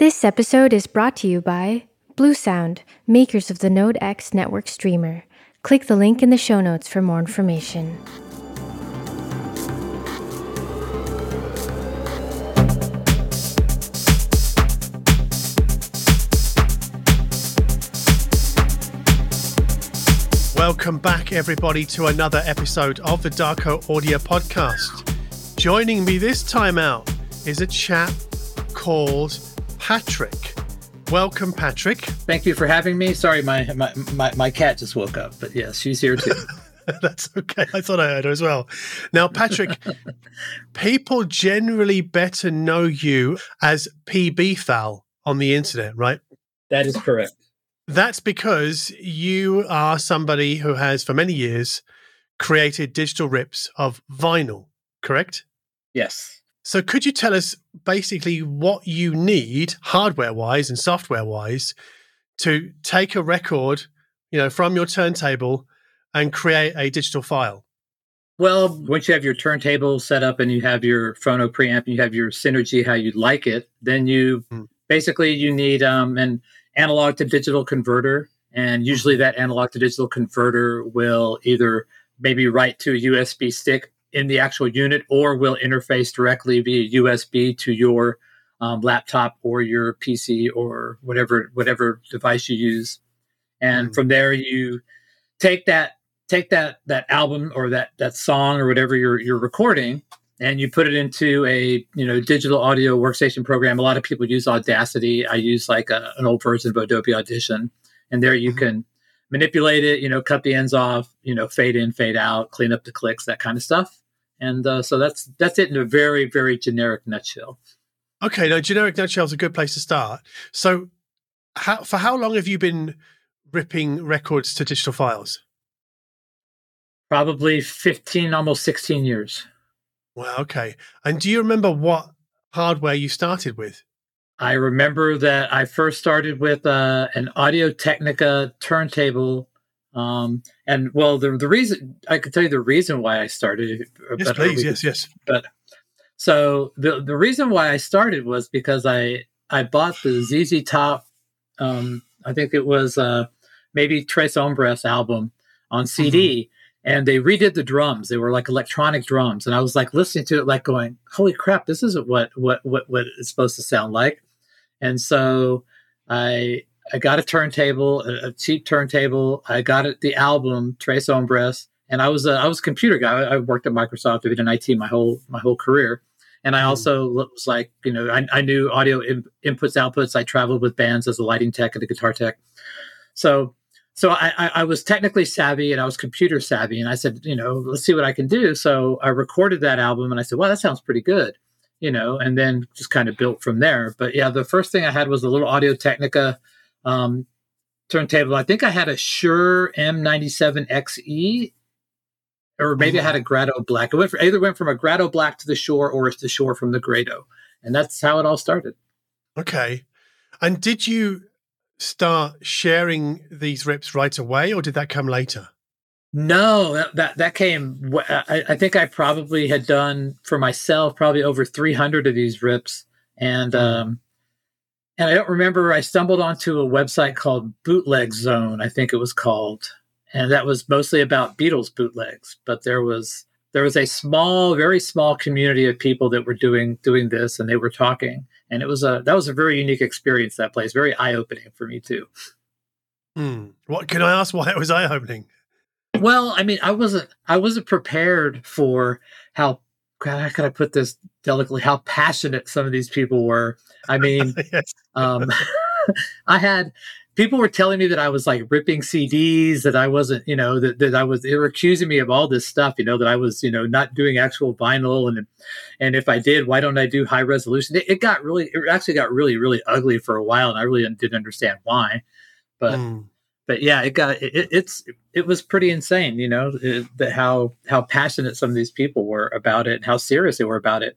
This episode is brought to you by Bluesound, makers of the Node X network streamer. Click the link in the show notes for more information. Welcome back, everybody, to another episode of the Darko Audio Podcast. Joining me this time out is a chap called Patrick. Welcome, Patrick. Thank you for having me. Sorry, my my, my, my cat just woke up, but yes, she's here too. That's okay. I thought I heard her as well. Now, Patrick, people generally better know you as PB Thal on the internet, right? That is correct. That's because you are somebody who has, for many years, created digital rips of vinyl, correct? Yes. So, could you tell us basically what you need, hardware wise and software wise, to take a record, you know, from your turntable and create a digital file? Well, once you have your turntable set up and you have your phono preamp and you have your synergy how you'd like it, then you mm. basically you need um and analog to digital converter. And usually that analog to digital converter will either maybe write to a USB stick in the actual unit or will interface directly via USB to your um, laptop or your PC or whatever whatever device you use. And mm from there you take that take that that album or that that song or whatever you're you're recording and you put it into a you know digital audio workstation program. A lot of people use Audacity. I use like a, an old version of Adobe Audition, and there you mm-hmm. can manipulate it. You know, cut the ends off. You know, fade in, fade out, clean up the clicks, that kind of stuff. And uh, so that's that's it in a very very generic nutshell. Okay, now generic nutshell is a good place to start. So, how, for how long have you been ripping records to digital files? Probably fifteen, almost sixteen years. Wow. Okay. And do you remember what hardware you started with? I remember that I first started with uh, an Audio Technica turntable. Um, and well, the, the reason I could tell you the reason why I started. Yes, but, please. Yes, yes. But so the the reason why I started was because I I bought the ZZ Top. Um, I think it was uh, maybe Tres Hombres album on CD. Mm-hmm and they redid the drums. They were like electronic drums, and I was like listening to it, like going, "Holy crap! This isn't what what what what it's supposed to sound like." And so I I got a turntable, a, a cheap turntable. I got it, the album Tres Hombres, and I was a I was a computer guy. I, worked at Microsoft. I did in IT my whole my whole career, and I mm. also was like, you know, I, I knew audio in, inputs outputs. I traveled with bands as a lighting tech and a guitar tech, so so I, I, I, was technically savvy and I was computer savvy, and I said, you know, let's see what I can do. So I recorded that album, and I said, well, that sounds pretty good, you know, and then just kind of built from there. But yeah, the first thing I had was a little Audio Technica um, turntable. I think I had a Shure M97XE, or maybe mm-hmm. I had a mm-hmm. Grado Black. It went for, either went from a Grado Black to the Shure, or it's the Shure from the Grado, and that's how it all started. Okay. And did you start sharing these rips right away, or did that come later? No, that that, that came. I, I, think I probably had done for myself probably over 300 of these rips, and hmm. um, and I don't remember. I stumbled onto a website called Bootleg Zone, I think it was called, and that was mostly about Beatles bootlegs. But there was there was a small, very small community of people that were doing doing this, and they were talking and it was a that was a very unique experience. That place, very eye opening for me too. Hmm. What can I ask? Why it was eye opening? Well, I mean, I wasn't I wasn't prepared for how how could I put this delicately? How passionate some of these people were. I mean, um, I had people were telling me that I was like ripping CDs, that I wasn't, you know, that, that I was, they were accusing me of all this stuff, you know, that I was, you know, not doing actual vinyl. And, and if I did, why don't I do high resolution? It, it got really, it actually got really, really ugly for a while. And I really didn't understand why. But, mm. But yeah, it got, it, it's, it was pretty insane, you know, it, that how, how passionate some of these people were about it and how serious they were about it.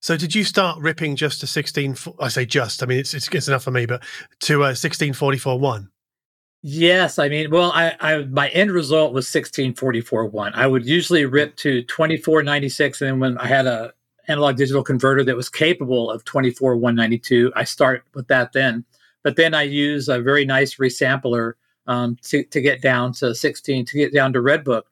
So did you start ripping just to 16? I say just, I mean, it's, it's, it's enough for me, but to uh, 1644 1? Yes, I mean, well, I, I my end result was 1644 1. I would usually rip to 2496 and then when I had a analog digital converter that was capable of 24 192. I start with that then, but then I use a very nice resampler um, to to get down to 16 to get down to Redbook,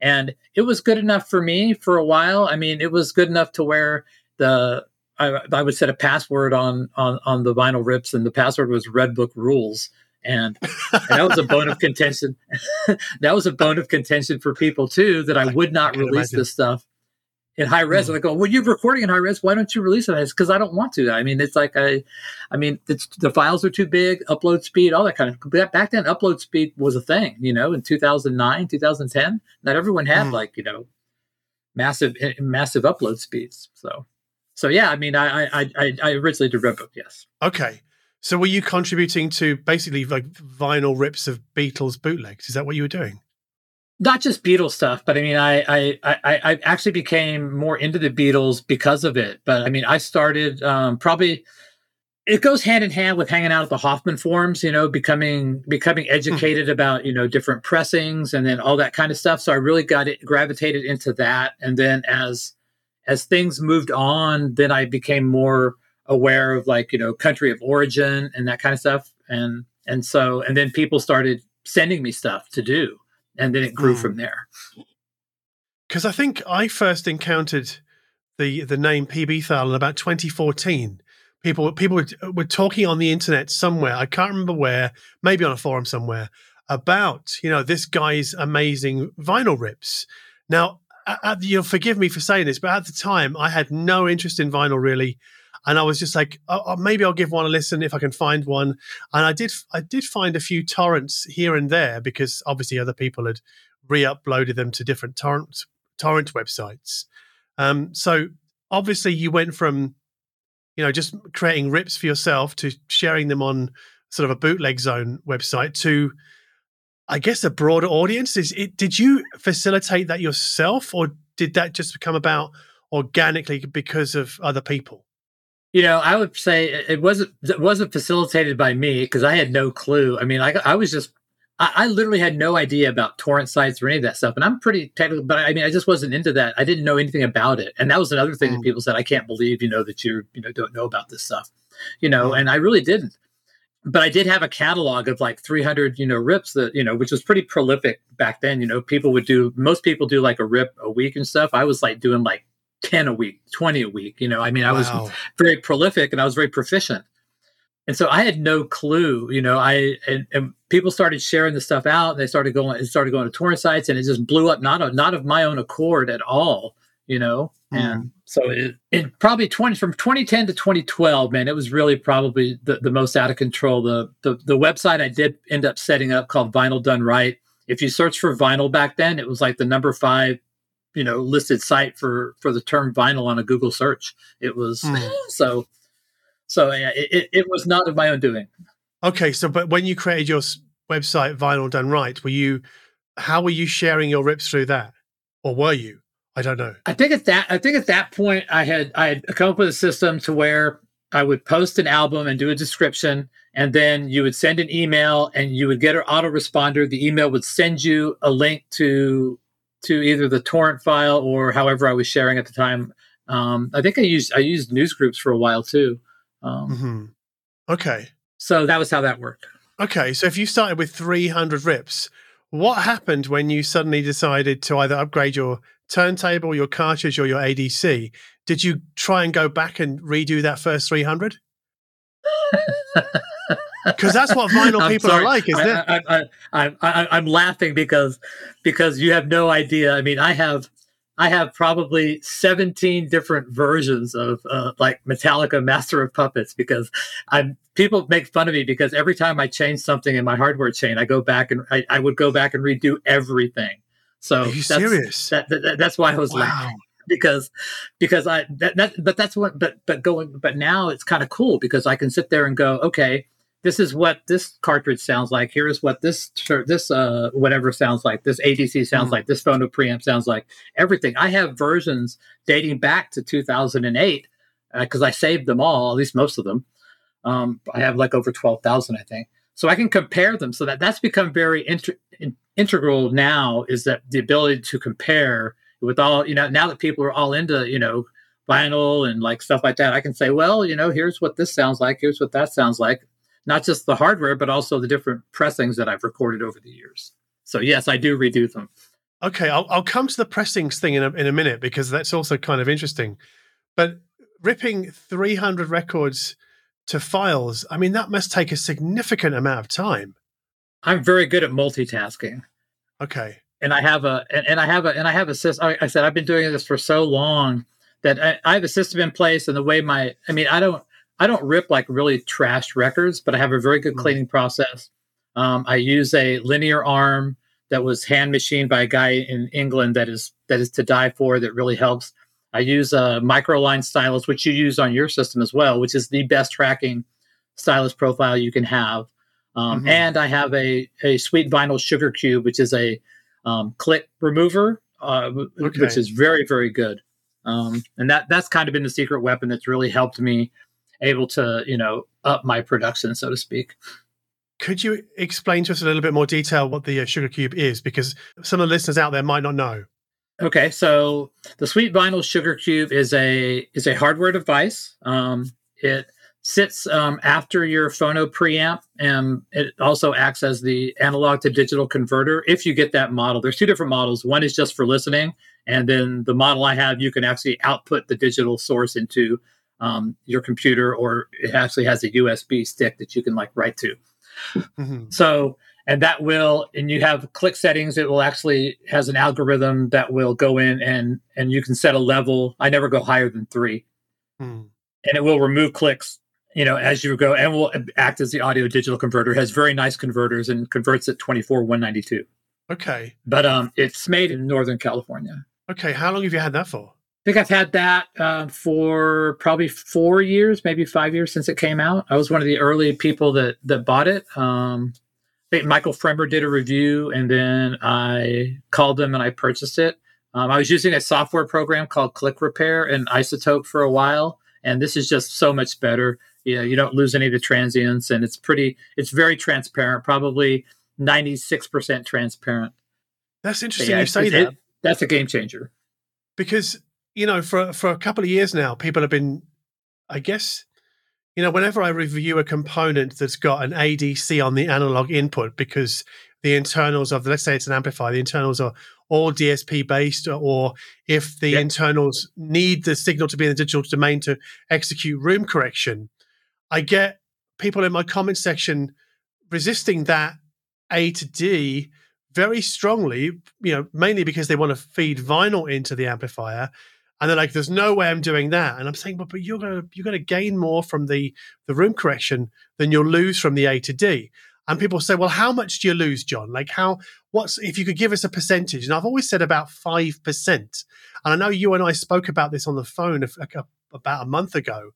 and it was good enough for me for a while. I mean, it was good enough to where the I, I would set a password on on on the vinyl rips, and the password was Redbook rules. And, and, that was a bone of contention. that was a bone of contention for people too that I would not I release imagine. this stuff in high res. Mm. And I go, well, you're recording in high res. Why don't you release it? Because I don't want to. I mean, it's like I, I mean, it's the files are too big, upload speed, all that kind of. But Back then, upload speed was a thing. You know, in 2009, 2010, not everyone had mm. like you know, massive eh, massive upload speeds. So, so yeah, I mean, I I I, I originally did Redbook, yes. Okay. So were you contributing to basically like vinyl rips of Beatles bootlegs? Is that what you were doing? Not just Beatles stuff, but I mean, I, I, I, I actually became more into the Beatles because of it. But I mean, I started um, probably it goes hand in hand with hanging out at the Hoffman forums, you know, becoming becoming hmm. educated about you know different pressings and then all that kind of stuff. So I really got it gravitated into that, and then as as things moved on, then I became more aware of like you know country of origin and that kind of stuff, and and so and then people started sending me stuff to do and then it grew mm. from there. Because I think I first encountered the the name PB Thal in about 2014. People people were, were talking on the internet somewhere. I can't remember where. Maybe on a forum somewhere about you know this guy's amazing vinyl rips. Now, at, you'll forgive me for saying this, but at the time I had no interest in vinyl really and I was just like, oh, oh, maybe I'll give one a listen if I can find one. And I did. I did find a few torrents here and there because obviously other people had re-uploaded them to different torrent torrent websites. Um, so obviously you went from, you know, just creating rips for yourself to sharing them on sort of a bootleg zone website to I guess a broader audience. Is it did you facilitate that yourself or did that just become about organically because of other people? You know, I would say it wasn't it wasn't facilitated by me because I had no clue. I mean, I I was just I, I, literally had no idea about torrent sites or any of that stuff, and I'm pretty technical. But I mean, I just wasn't into that. I didn't know anything about it, and that was another thing mm. that people said. I can't believe you know that you you know don't know about this stuff, you know, mm. and I really didn't. But I did have a catalog of like 300 you know rips that you know, which was pretty prolific back then. You know, people would do most people do like a rip a week and stuff. I was like doing like 10 a week, 20 a week. You know, I mean, I wow. was very prolific and I was very proficient. And so I had no clue, you know, I, and, and people started sharing the stuff out and they started going, it started going to torrent sites and it just blew up, not, not of my own accord at all, you know? Mm. And so it, it, probably 20, from 2010 to 2012, man, it was really probably the, the most out of control. The, the, the website I did end up setting up called Vinyl Done Right. If you search for vinyl back then, it was like the number five you know listed site for for the term vinyl on a Google search. It was mm. so so yeah, it, it was not of my own doing. Okay, so but when you created your website, Vinyl Done Right, were you how were you sharing your rips through that, or were you? I don't know. I think at that I think at that point I had I had come up with a system to where I would post an album and do a description, and then you would send an email and you would get an autoresponder. The email would send you a link to to either the torrent file or however I was sharing at the time. Um, I think I used I used news groups for a while too. Um, mm-hmm. Okay. So that was how that worked. Okay, so if you started with 300 rips, what happened when you suddenly decided to either upgrade your turntable, your cartridge, or your ADC? Did you try and go back and redo that first 300? because that's what vinyl people are like, isn't I, it? I, I, I, I'm laughing because because you have no idea. I mean, I have I have probably 17 different versions of uh, like Metallica Master of Puppets because I'm people make fun of me because every time I change something in my hardware chain, I go back and I, I would go back and redo everything. So are you that's, serious? That, that, that's why I was wow. laughing because because I that, that but that's what but but going but now it's kind of cool because I can sit there and go okay this is what this cartridge sounds like. Here is what this this uh whatever sounds like. This ADC sounds mm. like. This phono preamp sounds like. Everything. I have versions dating back to 2008 because uh, I saved them all, at least most of them. Um, I have like over 12,000, I think. So I can compare them. So that that's become very inter- in, integral now. Is that the ability to compare with all you know now that people are all into you know vinyl and like stuff like that, I can say, well, you know, here's what this sounds like, here's what that sounds like. Not just the hardware, but also the different pressings that I've recorded over the years. So yes, I do redo them. Okay, I'll, I'll come to the pressings thing in a, in a minute because that's also kind of interesting. But ripping 300 records to files, I mean, that must take a significant amount of time. I'm very good at multitasking. Okay. And I have a, and, and I have a, and I have a system. I said, I've been doing this for so long that I, I have a system in place and the way my, I mean, I don't, I don't rip like really trashed records, but I have a very good mm-hmm. cleaning mm-hmm. process. Um, I use a linear arm that was hand machined by a guy in England that is that is to die for. That really helps. I use a microline stylus, which you use on your system as well, which is the best tracking stylus profile you can have. Um, mm-hmm. And I have a a sweet vinyl sugar cube, which is a um, click remover, uh, okay. which is very very good. Um, and that that's kind of been the secret weapon that's really helped me able to you know up my production, so to speak. Could you explain to us a little bit more detail what the uh, sugar cube is? Because some of the listeners out there might not know. Okay, so the Sweet Vinyl Sugar Cube is a is a hardware device. Um, it sits um, after your phono preamp, and it also acts as the analog to digital converter. If you get that model, there's two different models. One is just for listening, and then the model I have, you can actually output the digital source into um, your computer, or it actually has a USB stick that you can like write to. Mm-hmm. So, and that will, and you have click settings. It will actually has an algorithm that will go in and and you can set a level. I never go higher than three, mm. and it will remove clicks. You know, as you go, and will act as the audio digital converter. It has very nice converters and converts at twenty four one ninety two. Okay, but um, it's made in Northern California. Okay, how long have you had that for? I think I've had that uh, for probably four years, maybe five years since it came out. I was one of the early people that that bought it. Um, I think Michael Fremer did a review, and then I called them and I purchased it. Um, I was using a software program called Click Repair and iZotope for a while, and this is just so much better. You know, you don't lose any of the transients, and it's pretty. It's very transparent, probably ninety six percent transparent. That's interesting. Yeah, you say that. It, that's a game changer because you know, for for a couple of years now, people have been, I guess, you know, whenever I review a component that's got an ADC on the analog input, because the internals of, let's say it's an amplifier, the internals are all DSP based, uh, or if the yep. internals need the signal to be in the digital domain to execute room correction, I get people in my comment section resisting that A to D very strongly, you know, mainly because they want to feed vinyl into the amplifier and they're like, "There's no way I'm doing that." And I'm saying, "But but you're gonna you're gonna gain more from the the room correction than you'll lose from the A to D." And people say, "Well, how much do you lose, John? Like how what's if you could give us a percentage?" And I've always said about five percent. And I know you and I spoke about this on the phone a, about a month ago,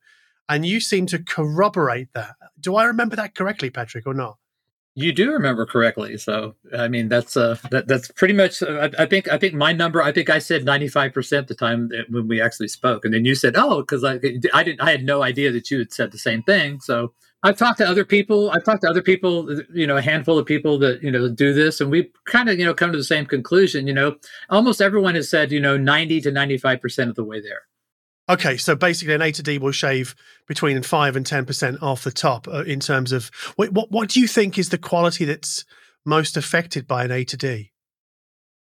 and you seem to corroborate that. Do I remember that correctly, Patrick, or not? You do remember correctly, so I mean that's uh that, that's pretty much. Uh, I, I, think I think my number. I think I said ninety five percent the time when we actually spoke, and then you said, "Oh, because I I didn't I had no idea that you had said the same thing." So I've talked to other people. I've talked to other people, you know, a handful of people that you know do this, and we kind of you know come to the same conclusion. You know, almost everyone has said you know ninety to ninety five percent of the way there. Okay, so basically, an A to D will shave between five and ten percent off the top uh, in terms of what, what. What do you think is the quality that's most affected by an A to D?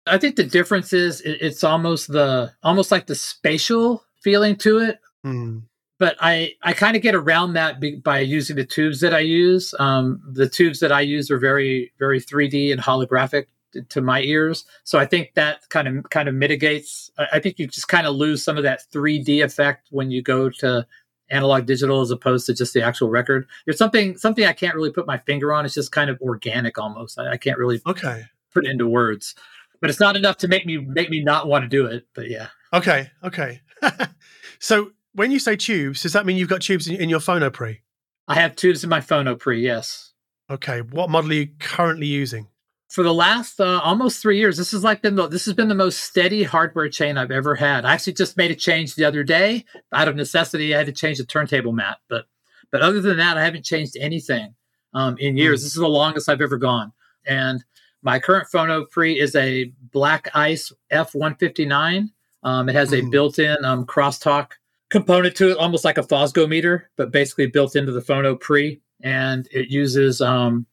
I think the difference is it's almost the almost like the spatial feeling to it. Mm. But I I kind of get around that by using the tubes that I use. Um, the tubes that I use are very very 3D and holographic to my ears. So I think that kind of kind of mitigates. I think you just kind of lose some of that 3D effect when you go to analog digital as opposed to just the actual record. There's something something I can't really put my finger on. It's just kind of organic almost. I, I can't really okay put it into words. But it's not enough to make me make me not want to do it. But yeah. Okay. Okay. so when you say tubes, does that mean you've got tubes in, in your Phono Pre? I have tubes in my Phono Pre. Yes. Okay. What model are you currently using? For the last uh, almost three years, this is like been the, this has been the most steady hardware chain I've ever had. I actually just made a change the other day out of necessity. I had to change the turntable mat, but but other than that, I haven't changed anything um, in years. Mm. This is the longest I've ever gone. And my current Phono Pre is a Black Ice F159. Um, it has mm. a built-in um, crosstalk component to it, almost like a Fozgometer, but basically built into the Phono Pre, and it uses um,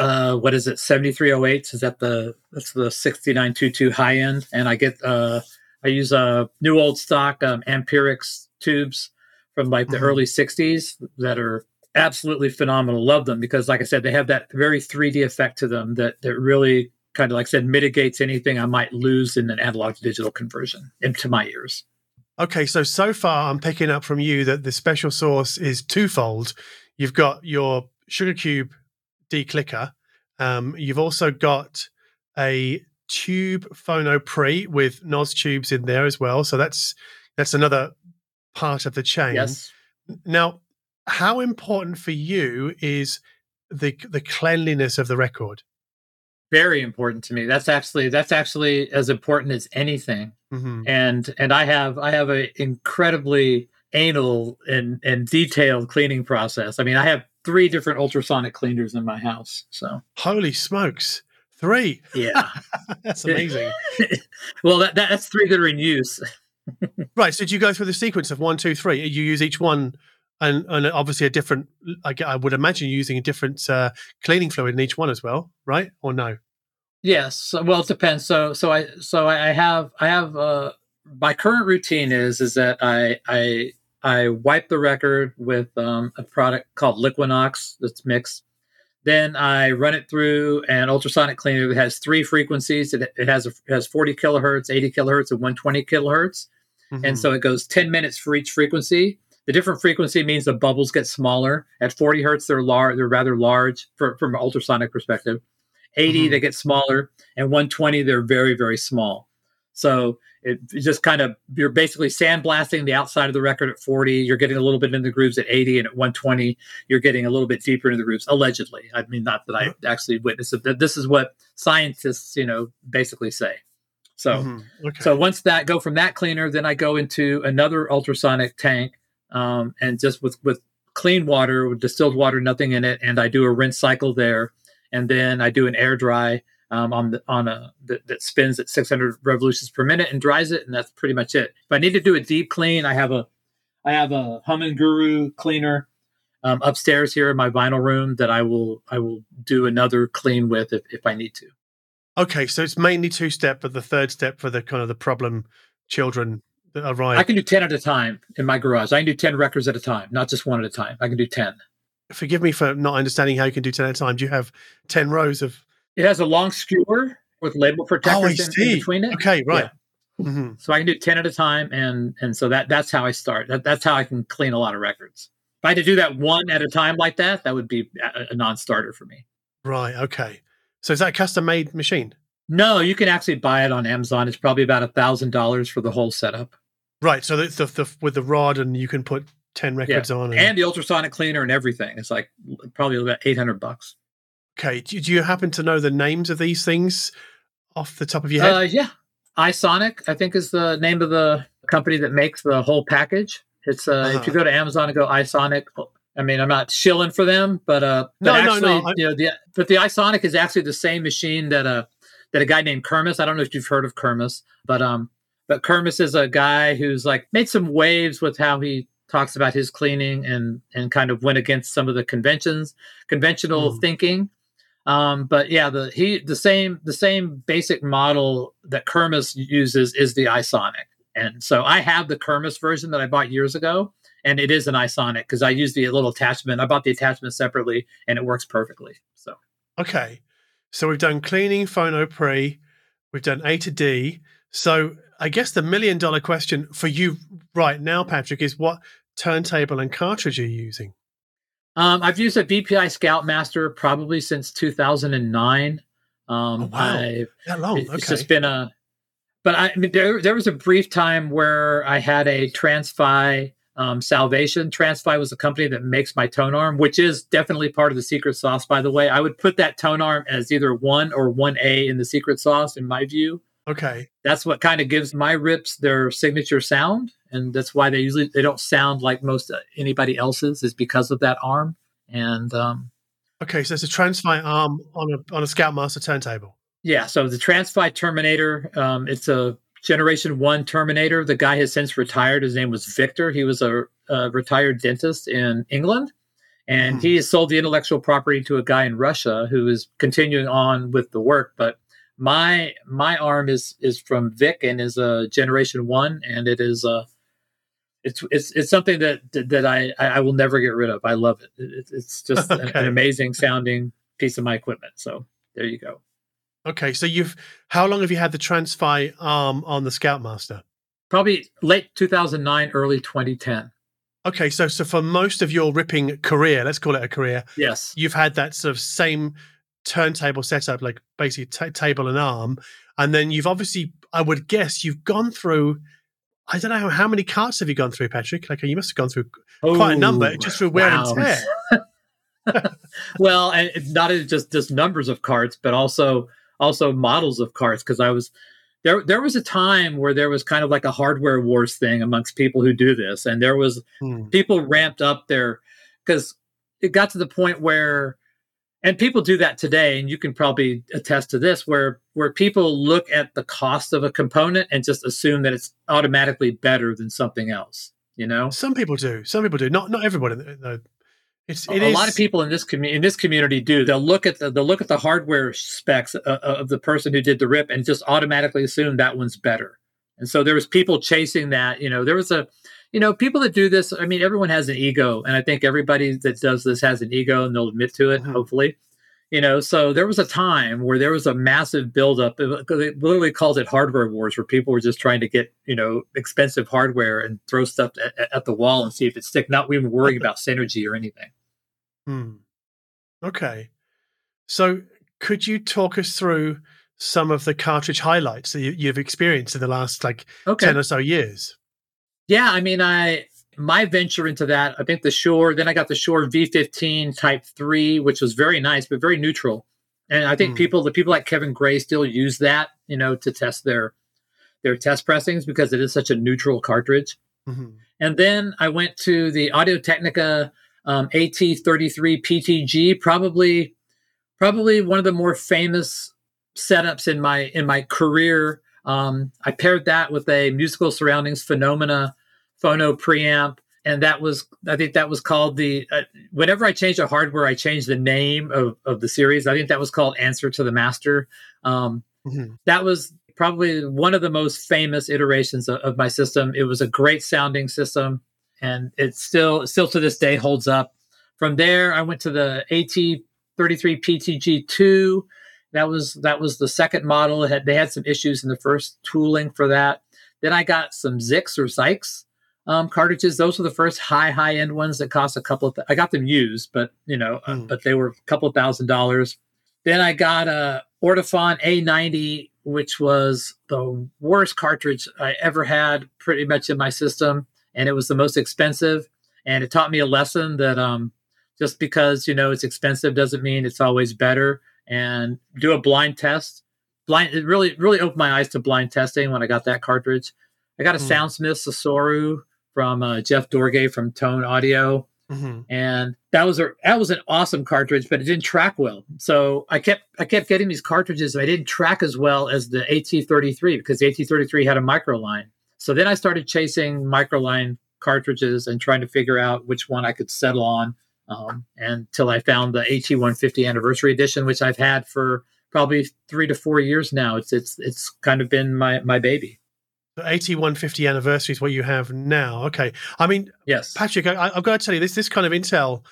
uh, what is it, seventy three oh eight? Is that the that's the sixty nine two two high end? And I get uh, I use a uh, new old stock um, Amperex tubes from like the mm-hmm. early '60s that are absolutely phenomenal. Love them because, like I said, they have that very 3D effect to them that that really kind of like I said mitigates anything I might lose in an analog to digital conversion into my ears. Okay, so so far I'm picking up from you that the special source is twofold. You've got your sugar cube declicker. Um, you've also got a tube phono pre with nos tubes in there as well. So that's that's another part of the chain. Yes. Now, how important for you is the the cleanliness of the record? Very important to me. That's actually that's actually as important as anything. Mm-hmm. And and I have I have an incredibly anal and and detailed cleaning process. I mean, I have three different ultrasonic cleaners in my house. So holy smokes, three! Yeah, that's amazing. well, that, that, that's three that are in use. right. So, do you go through the sequence of one, two, three? You use each one and and obviously a different. I, I would imagine using a different uh, cleaning fluid in each one as well, right? Or no? Yes. Well, it depends. So so I so I have I have uh, my current routine is is that I I I wipe the record with um, a product called Liquinox that's mixed. Then I run it through an ultrasonic cleaner that has three frequencies. It, it has a, it has 40 kilohertz, 80 kilohertz, and 120 kilohertz. Mm-hmm. And so it goes 10 minutes for each frequency. The different frequency means the bubbles get smaller. At 40 hertz, they're large. They're rather large for, from an ultrasonic perspective. 80, mm-hmm. they get smaller, and 120, they're very, very small. So it, just kind of you're basically sandblasting the outside of the record at 40. You're getting a little bit in the grooves at 80, and at 120, you're getting a little bit deeper into the grooves. Allegedly, I mean, not that I actually witnessed it. That this is what scientists, you know, basically say. So, mm-hmm. okay. so once that go from that cleaner, then I go into another ultrasonic tank um, and just with with clean water, with distilled water, nothing in it, and I do a rinse cycle there, and then I do an air dry um, on the, on a that, that, spins at 600 revolutions per minute and dries it, and that's pretty much it. If I need to do a deep clean, I have a I have a HumminGuru cleaner um, upstairs here in my vinyl room that I will I will do another clean with if, if I need to. Okay, so it's mainly two step, but the third step for the kind of the problem children arrive. I can do 10 at a time in my garage. I can do 10 records at a time, not just one at a time. I can do 10. Forgive me for not understanding how you can do 10 at a time. Do you have 10 rows of. It has a long skewer with label protectors oh, in, in, between it. Okay, right. Yeah. Mm-hmm. So I can do 10 at a time. And and so that that's how I start. That, that's how I can clean a lot of records. If I had to do that one at a time like that, that would be a, a non starter for me. Right. Okay. So is that a custom made machine? No, you can actually buy it on Amazon. It's probably about a thousand dollars for the whole setup. Right. So the, the, the, with the rod and you can put 10 records yeah. on. And, and, the ultrasonic cleaner and everything. It's like probably about 800 bucks. Okay. Do, do, you happen to know the names of these things off the top of your head? Uh, yeah. iSonic, I think, is the name of the company that makes the whole package. It's uh, uh-huh. if you go to Amazon and go iSonic, I mean, I'm not shilling for them, but uh, but no, actually, no, no. you know, the but the iSonic is actually the same machine that uh that a guy named Kirmuss. I don't know if you've heard of Kirmuss, but um, but Kirmuss is a guy who's like made some waves with how he talks about his cleaning and and kind of went against some of the conventions, conventional mm. thinking. Um, but yeah, the he the same the same basic model that Kirmuss uses is the iSonic, and so I have the Kirmuss version that I bought years ago, and it is an iSonic because I use the little attachment. I bought the attachment separately, and it works perfectly. So okay, so we've done cleaning, phono pre, we've done A to D. So I guess the million dollar question for you right now, Patrick, is what turntable and cartridge are you using? Um, I've used a VPI Scoutmaster probably since 2009. Um, oh, wow, I've, that long? It's just been a. But I, I mean, there there was a brief time where I had a Transfi um, Salvation. Transfi was the company that makes my tone arm, which is definitely part of the secret sauce. By the way, I would put that tone arm as either one or one A in the secret sauce, in my view. Okay. That's what kind of gives my rips their signature sound, and that's why they usually they don't sound like most uh, anybody else's is because of that arm. And um, okay, so it's a Transfi arm on a on a Scoutmaster turntable. Yeah, so the Transfi Terminator, um, it's a Generation One Terminator. The guy has since retired. His name was Victor. He was a, a retired dentist in England, and Hmm. he has sold the intellectual property to a guy in Russia who is continuing on with the work. But my my arm is is from Vic and is a Generation One, and it is a it's it's it's something that that I I will never get rid of. I love it. it it's just an, Okay. an amazing sounding piece of my equipment. So there you go. Okay, so you've how long have you had the Transfi arm on the Scoutmaster? Probably late 2009, early 2010. Okay, so so for most of your ripping career, let's call it a career, Yes. you've had that sort of same turntable setup, like basically ta table and arm, and then you've obviously, I would guess, you've gone through. I don't know how many carts have you gone through, Patrick? Like you must have gone through quite a number just through wear wow. and tear. well, and it's not just just numbers of carts, but also also models of carts. Because I was there. There was a time where there was kind of like a hardware wars thing amongst people who do this, and there was Hmm. people ramped up their because it got to the point where and people do that today and you can probably attest to this where where people look at the cost of a component and just assume that it's automatically better than something else you know Some people do. Some people do. Not not everybody. though. It's a it a is- lot of people in this community in this community do they'll look at the they'll look at the hardware specs of, of the person who did the rip and just automatically assume that one's better and so there was people chasing that you know there was a you know people that do this i mean everyone has an ego and i think everybody that does this has an ego and they'll admit to it Mhm. hopefully you know so there was a time where there was a massive buildup they literally called it hardware wars where people were just trying to get you know expensive hardware and throw stuff at, at the wall and see if it stick not even worrying about synergy or anything Hmm. Okay. So could you talk us through some of the cartridge highlights that you, you've experienced in the last like okay 10 or so years? Yeah, I mean, I my venture into that. I think the Shure. Then I got the Shure V15 Type Three, which was very nice but very neutral. And I think Hmm. people, the people like Kevin Gray, still use that, you know, to test their their test pressings because it is such a neutral cartridge. Mhm. And then I went to the Audio Technica um, AT33 PTG, probably probably one of the more famous setups in my in my career. Um, I paired that with a musical surroundings phenomena phono preamp, and that was I think that was called the. Uh, whenever I change a hardware, I change the name of of the series. I think that was called Answer to the Master. Um, Mhm. that was probably one of the most famous iterations of, of my system. It was a great sounding system, and it still still to this day holds up. From there, I went to the AT33 PTG2. That was that was the second model. It had, they had some issues in the first tooling for that. Then I got some Zix or Zykes um, cartridges. Those were the first high high end ones that cost a couple. Of th- I got them used, but you know, uh, Hmm. but they were a couple of thousand dollars. Then I got a Ortofon A90, which was the worst cartridge I ever had, pretty much in my system, and it was the most expensive. And it taught me a lesson that um, just because you know it's expensive doesn't mean it's always better. And do a blind test. Blind, it really really opened my eyes to blind testing when I got that cartridge. I got a Hmm. Soundsmith Sussurro from uh, Jeff Dorgay from Tone Audio Mhm. and that was a that was an awesome cartridge, but it didn't track well. So I kept I kept getting these cartridges, and I didn't track as well as the AT33 because the AT33 had a microline. So then I started chasing microline cartridges and trying to figure out which one I could settle on. Um, until I found the AT150 Anniversary Edition, which I've had for probably three to four years now. It's it's it's kind of been my my baby. The AT150 anniversary is what you have now. Okay. I mean, Yes. Patrick, I, I've got to tell you, this this kind of intel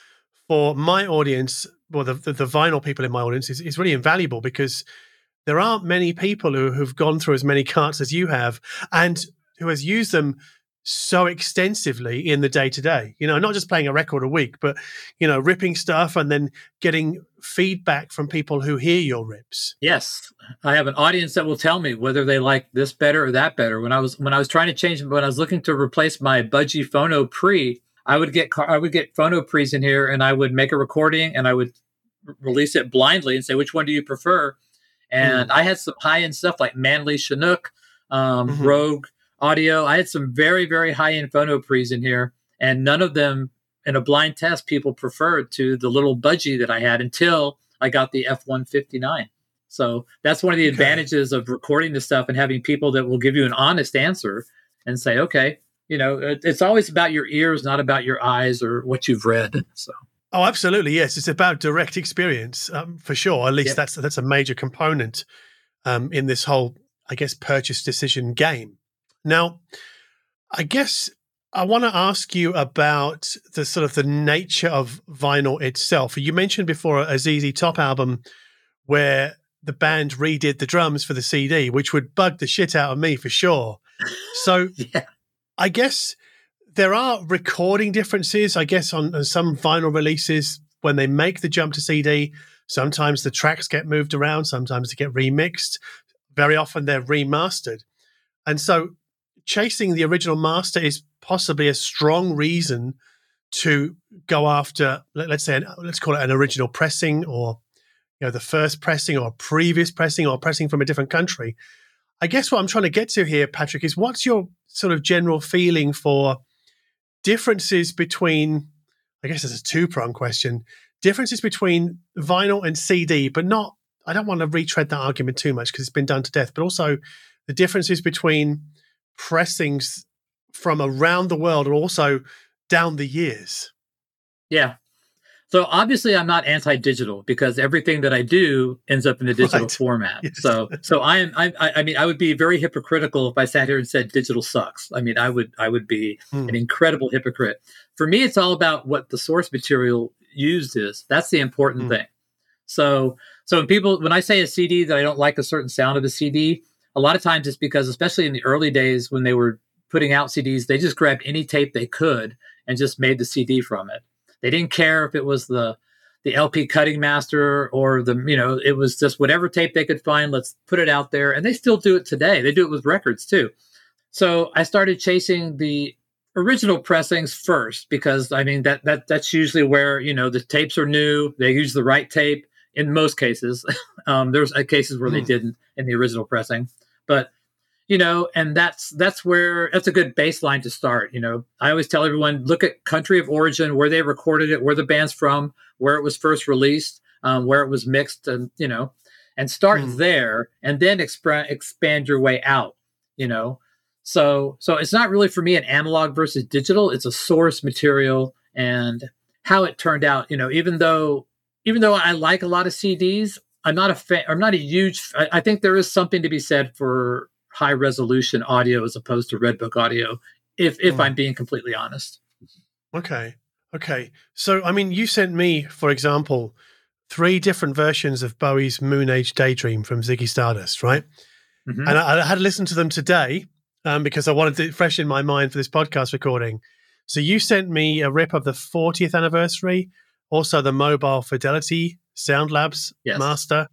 for my audience, well, the, the, the vinyl people in my audience is, is really invaluable because there aren't many people who have gone through as many carts as you have and who has used them so extensively in the day to day. You know, not just playing a record a week, but you know, ripping stuff and then getting feedback from people who hear your rips. Yes, I have an audience that will tell me whether they like this better or that better. When I was when I was trying to change when I was looking to replace my Budgie Phono Pre, I would get I would get Phono Pre's in here and I would make a recording and I would release it blindly and say which one do you prefer. And I had some high end stuff like Manley Chinook, um, Mhm. Rogue Audio. I had some very very high end Phono Pre's in here, and none of them in a blind test people preferred to the little budgie that I had until I got the F one fifty nine. So that's one of the Okay. advantages of recording this stuff and having people that will give you an honest answer and say, okay, you know, it, it's always about your ears, not about your eyes or what you've read. So Oh, absolutely. Yes, it's about direct experience um, for sure. At least Yep. that's that's a major component um, in this whole, I guess, purchase decision game. Now, I guess I want to ask you about the sort of the nature of vinyl itself. You mentioned before a ZZ Top album where the band redid the drums for the CD, which would bug the shit out of me for sure. So yeah, I guess there are recording differences. I guess on, on some vinyl releases, when they make the jump to CD, sometimes the tracks get moved around, sometimes they get remixed. Very often they're remastered. And so chasing the original master is possibly a strong reason to go after, let, us say, an, let's call it an original pressing or you know the first pressing or previous pressing or pressing from a different country. I guess what I'm trying to get to here, Patrick, is what's your sort of general feeling for differences between, I guess it's a two prong question, differences between vinyl and CD, but not, I don't want to retread that argument too much because it's been done to death, but also the differences between pressings from around the world and also down the years. yeah. So obviously, I'm not anti-digital because everything that I do ends up in a digital Right. format. Yes. So, so I am. I, I mean, I would be very hypocritical if I sat here and said digital sucks. I mean, I would. I would be Hmm. an incredible hypocrite. For me, it's all about what the source material used is. That's the important Hmm. thing. So, so when people, when I say a CD that I don't like a certain sound of a CD, a lot of times it's because, especially in the early days when they were putting out CDs, they just grabbed any tape they could and just made the CD from it. They didn't care if it was the the LP cutting master or the you know it was just whatever tape they could find. Let's put it out there, and they still do it today. They do it with records too. So I started chasing the original pressings first because I mean that that that's usually where you know the tapes are new. They use the right tape in most cases. um, there's uh, cases where they Hmm. didn't in the original pressing, but you know, and that's that's where that's a good baseline to start. You know, I always tell everyone look at country of origin, where they recorded it, where the band's from, where it was first released, um, where it was mixed, and you know, and start Hmm. there, and then expand expand your way out. You know, so so it's not really for me an analog versus digital. It's a source material and how it turned out. You know, even though even though I like a lot of CDs, I'm not a fan. I'm not a huge. I, I think there is something to be said for high resolution audio as opposed to Redbook audio. If if Mm. I'm being completely honest. Okay. Okay. So, I mean, you sent me, for example, three different versions of Bowie's Moon Age Daydream from Ziggy Stardust, right? Mhm. And I, I had to listen to them today um, because I wanted it fresh in my mind for this podcast recording. So, you sent me a rip of the 40th anniversary, also the Mobile Fidelity Sound Labs Yes. master.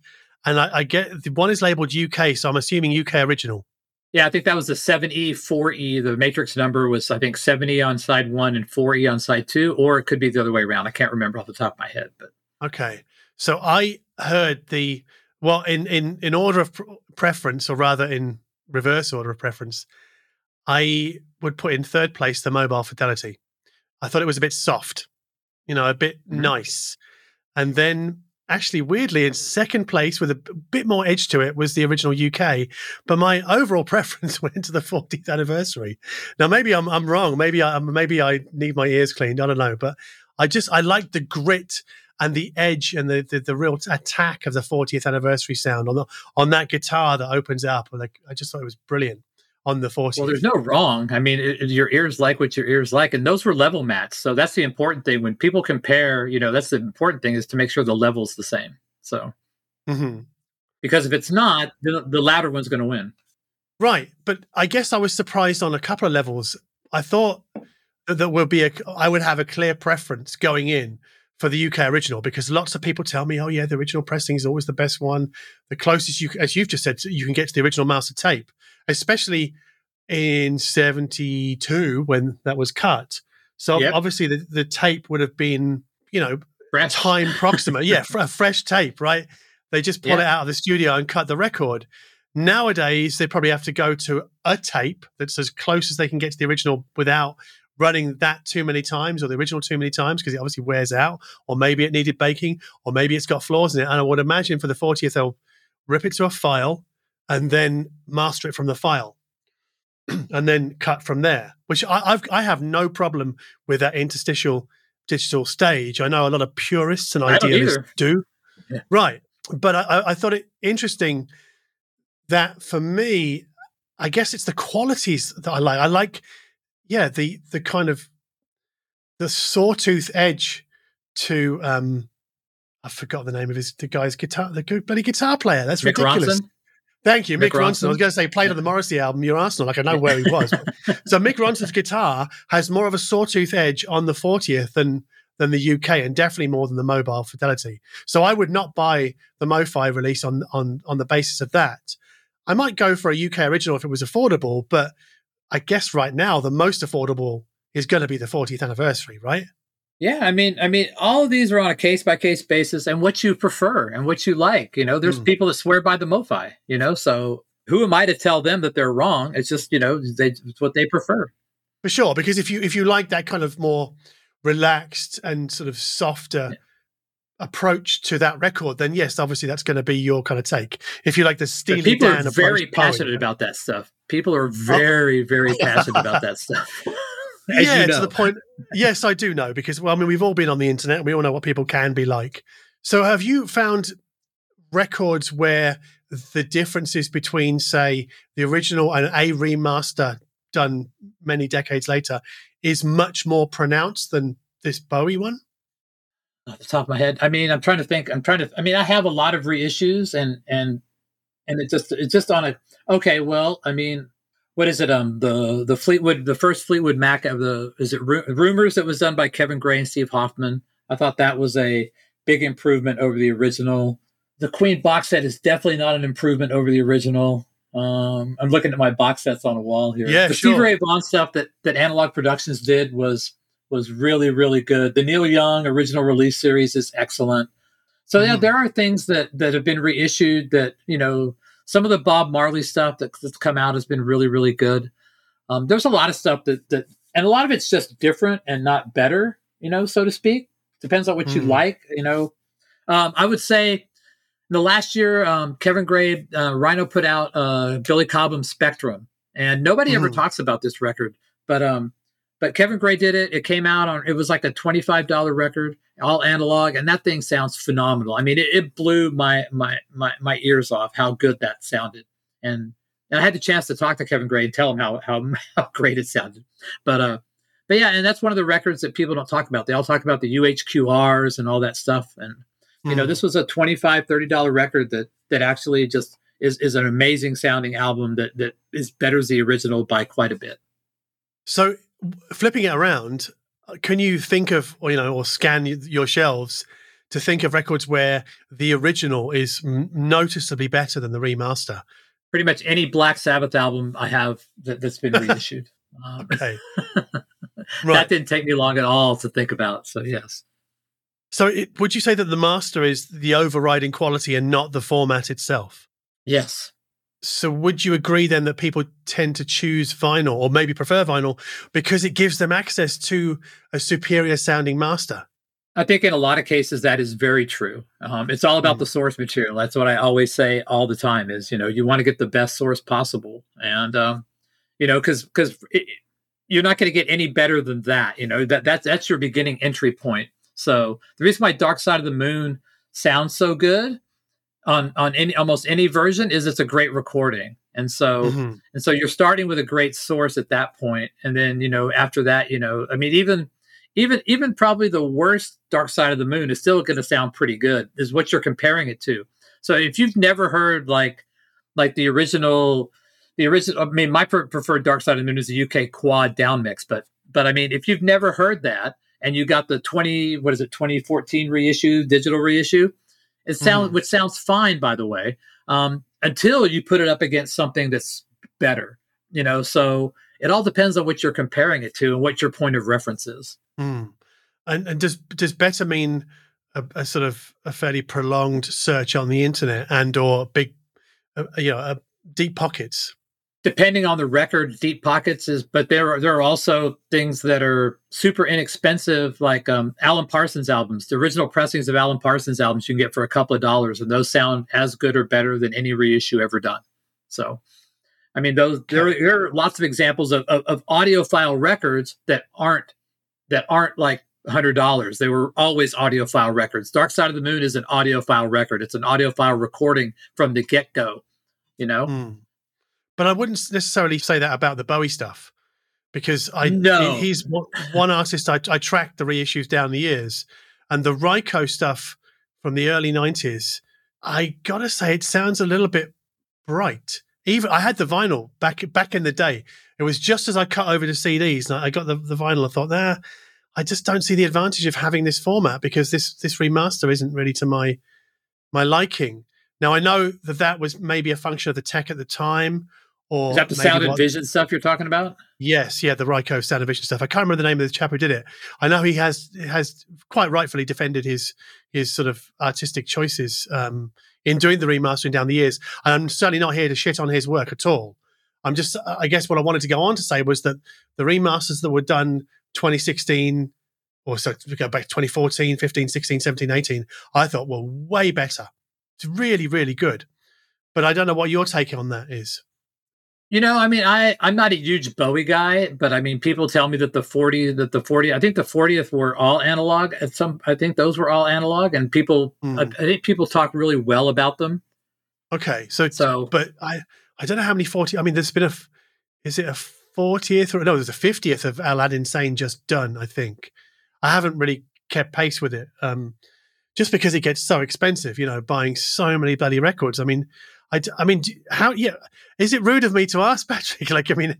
And I, I get the one is labeled UK, so I'm assuming UK original. Yeah, I think that was the 7E, 4E. The matrix number was, I think, 7E on side one and 4E on side two, or it could be the other way around. I can't remember off the top of my head, but Okay. So I heard the well in in in order of pr- preference, or rather in reverse order of preference. I would put in third place the mobile fidelity. I thought it was a bit soft, you know, a bit Mhm. nice, and then actually weirdly in second place with a bit more edge to it was the original UK. But my overall preference went to the 40th anniversary. Now maybe I'm I'm wrong. Maybe I maybe I need my ears cleaned. I don't know, but I just I like the grit and the edge and the, the the real attack of the 40th anniversary sound on the on that guitar that opens up. Like I just thought it was brilliant on the 40th. well, there's no wrong. I mean, it, your ears like what your ears like, and those were level mats. So that's the important thing. When people compare, you know, that's the important thing is to make sure the level's the same. So Mhm. because if it's not, the, the louder one's going to win. Right, but I guess I was surprised on a couple of levels. I thought that there would be a, I would have a clear preference going in for the UK original because lots of people tell me, oh yeah, the original pressing is always the best one, the closest you, as you've just said, you can get to the original master tape, especially in '72 when that was cut. So Yep. obviously the, the tape would have been, you know, Fresh. time proximate. yeah, a fresh tape, right? They just pull it out of the studio and cut the record. Nowadays, they probably have to go to a tape that's as close as they can get to the original without running that too many times or the original too many times because it obviously wears out, or maybe it needed baking, or maybe it's got flaws in it. And I would imagine for the 40th, they'll rip it to a file, and then master it from the file, and then cut from there. Which I, I've I have no problem with that interstitial digital stage. I know a lot of purists and idealists do. Yeah. Right. But I, I thought it interesting that for me, I guess it's the qualities that I like. I like, yeah, the the kind of the sawtooth edge to um I forgot the name of his the guy's guitar the bloody guitar player. That's Mick ridiculous. Ronson? Thank you, Mick, Mick Ronson. Ronson. I was going to say played on the Morrissey album, Your Arsenal. Like I know where he was. so Mick Ronson's guitar has more of a sawtooth edge on the 40th than than the UK, and definitely more than the mobile fidelity. So I would not buy the MoFi release on on on the basis of that. I might go for a UK original if it was affordable, but I guess right now the most affordable is going to be the 40th anniversary, right? Yeah, I mean, I mean, all of these are on a case by case basis, and what you prefer and what you like. You know, there's mm. people that swear by the MoFi. You know, so who am I to tell them that they're wrong? It's just you know, they, it's what they prefer. For sure, because if you if you like that kind of more relaxed and sort of softer yeah. approach to that record, then yes, obviously that's going to be your kind of take. If you like the Steely people Dan are very passionate about that stuff. People are very, oh. very passionate about that stuff. Yeah, you know. to the point. Yes, I do know because well, I mean, we've all been on the internet and we all know what people can be like. So, have you found records where the differences between, say, the original and a remaster done many decades later is much more pronounced than this Bowie one? Off the top of my head, I mean, I'm trying to think. I'm trying to. I mean, I have a lot of reissues, and and and it just it's just on a. Okay, well, I mean, what is it? Um, the the Fleetwood, the first Fleetwood Mac of the is it Rumors that was done by Kevin Gray and Steve Hoffman. I thought that was a big improvement over the original. The Queen box set is definitely not an improvement over the original. Um, I'm looking at my box sets on a wall here. Yeah, the sure. Stevie Ray Vaughan stuff that that Analog Productions did was was really really good. The Neil Young original release series is excellent. So mm. yeah, there are things that that have been reissued that you know some of the Bob Marley stuff that, that's come out has been really really good. Um, there's a lot of stuff that that and a lot of it's just different and not better, you know, so to speak. Depends on what mm. you like, you know. Um, I would say in the last year, um, Kevin Gray, uh, Rhino put out uh, Billy Cobham Spectrum, and nobody mm. ever talks about this record, but um, but Kevin Gray did it. It came out on it was like a twenty five dollar record, all analog, and that thing sounds phenomenal. I mean, it, it blew my my my my ears off how good that sounded, and and I had the chance to talk to Kevin Gray and tell him how how, how great it sounded, but uh. But yeah, and that's one of the records that people don't talk about. They all talk about the UHQRs and all that stuff, and you know, mm-hmm. this was a 25 $30 record that that actually just is, is an amazing sounding album that that is better as the original by quite a bit. So flipping it around, can you think of or you know or scan your shelves to think of records where the original is noticeably better than the remaster? Pretty much any Black Sabbath album I have that, has been reissued. Um, okay. right. That didn't take me long at all to think about. So yes. So, it, would you say that the master is the overriding quality and not the format itself? Yes. So, would you agree then that people tend to choose vinyl or maybe prefer vinyl because it gives them access to a superior sounding master? I think in a lot of cases that is very true. Um, it's all about mm. the source material. That's what I always say all the time. Is you know you want to get the best source possible, and um, you know because because you're not going to get any better than that. You know that that's that's your beginning entry point. So the reason why Dark Side of the Moon sounds so good on on any almost any version is it's a great recording. And so mm-hmm. and so you're starting with a great source at that point, and then you know after that, you know, I mean even even even probably the worst Dark Side of the Moon is still going to sound pretty good. Is what you're comparing it to. So if you've never heard like like the original the original I mean my preferred Dark Side of the Moon is the UK quad down mix, but but I mean if you've never heard that and you got the 20 what is it 2014 reissue digital reissue it sounds mm. which sounds fine by the way um, until you put it up against something that's better you know? So it all depends on what you're comparing it to and what your point of reference is. Mm. and, and does does better mean a, a, sort of a fairly prolonged search on the internet and or big uh, you know uh, deep pockets depending on the record, deep pockets is. But there are there are also things that are super inexpensive, like um, Alan Parsons albums. The original pressings of Alan Parsons albums you can get for a couple of dollars, and those sound as good or better than any reissue ever done. So, I mean, those there, there are lots of examples of, of, of audiophile records that aren't that aren't like hundred dollars. They were always audiophile records. Dark Side of the Moon is an audiophile record. It's an audiophile recording from the get go. You know. Mm. But I wouldn't necessarily say that about the Bowie stuff because I no. he's one artist I, I tracked the reissues down the years, and the Ryko stuff from the early nineties. I gotta say, it sounds a little bit bright. Even I had the vinyl back back in the day. It was just as I cut over to CDs, and I got the, the vinyl. I thought, nah, I just don't see the advantage of having this format because this this remaster isn't really to my my liking. Now I know that that was maybe a function of the tech at the time, or is that the sound and vision stuff you're talking about? Yes, yeah, the Ryko sound and vision stuff. I can't remember the name of the chap who did it. I know he has has quite rightfully defended his his sort of artistic choices um, in doing the remastering down the years. And I'm certainly not here to shit on his work at all. I'm just, I guess, what I wanted to go on to say was that the remasters that were done 2016 or so we go back 2014, 15, 16, 17, 18, I thought were way better. It's really, really good. But I don't know what your take on that is. You know, I mean, I I'm not a huge Bowie guy, but I mean, people tell me that the 40 that the 40 I think the 40th were all analog. At some, I think those were all analog, and people mm. I, I, think people talk really well about them. Okay, so so but I I don't know how many 40. I mean, there's been a is it a 40th or no? There's a 50th of Aladdin Sane just done. I think I haven't really kept pace with it. Um, just because it gets so expensive, you know, buying so many bloody records. I mean, I, I mean, how, yeah, is it rude of me to ask, Patrick? Like, I mean,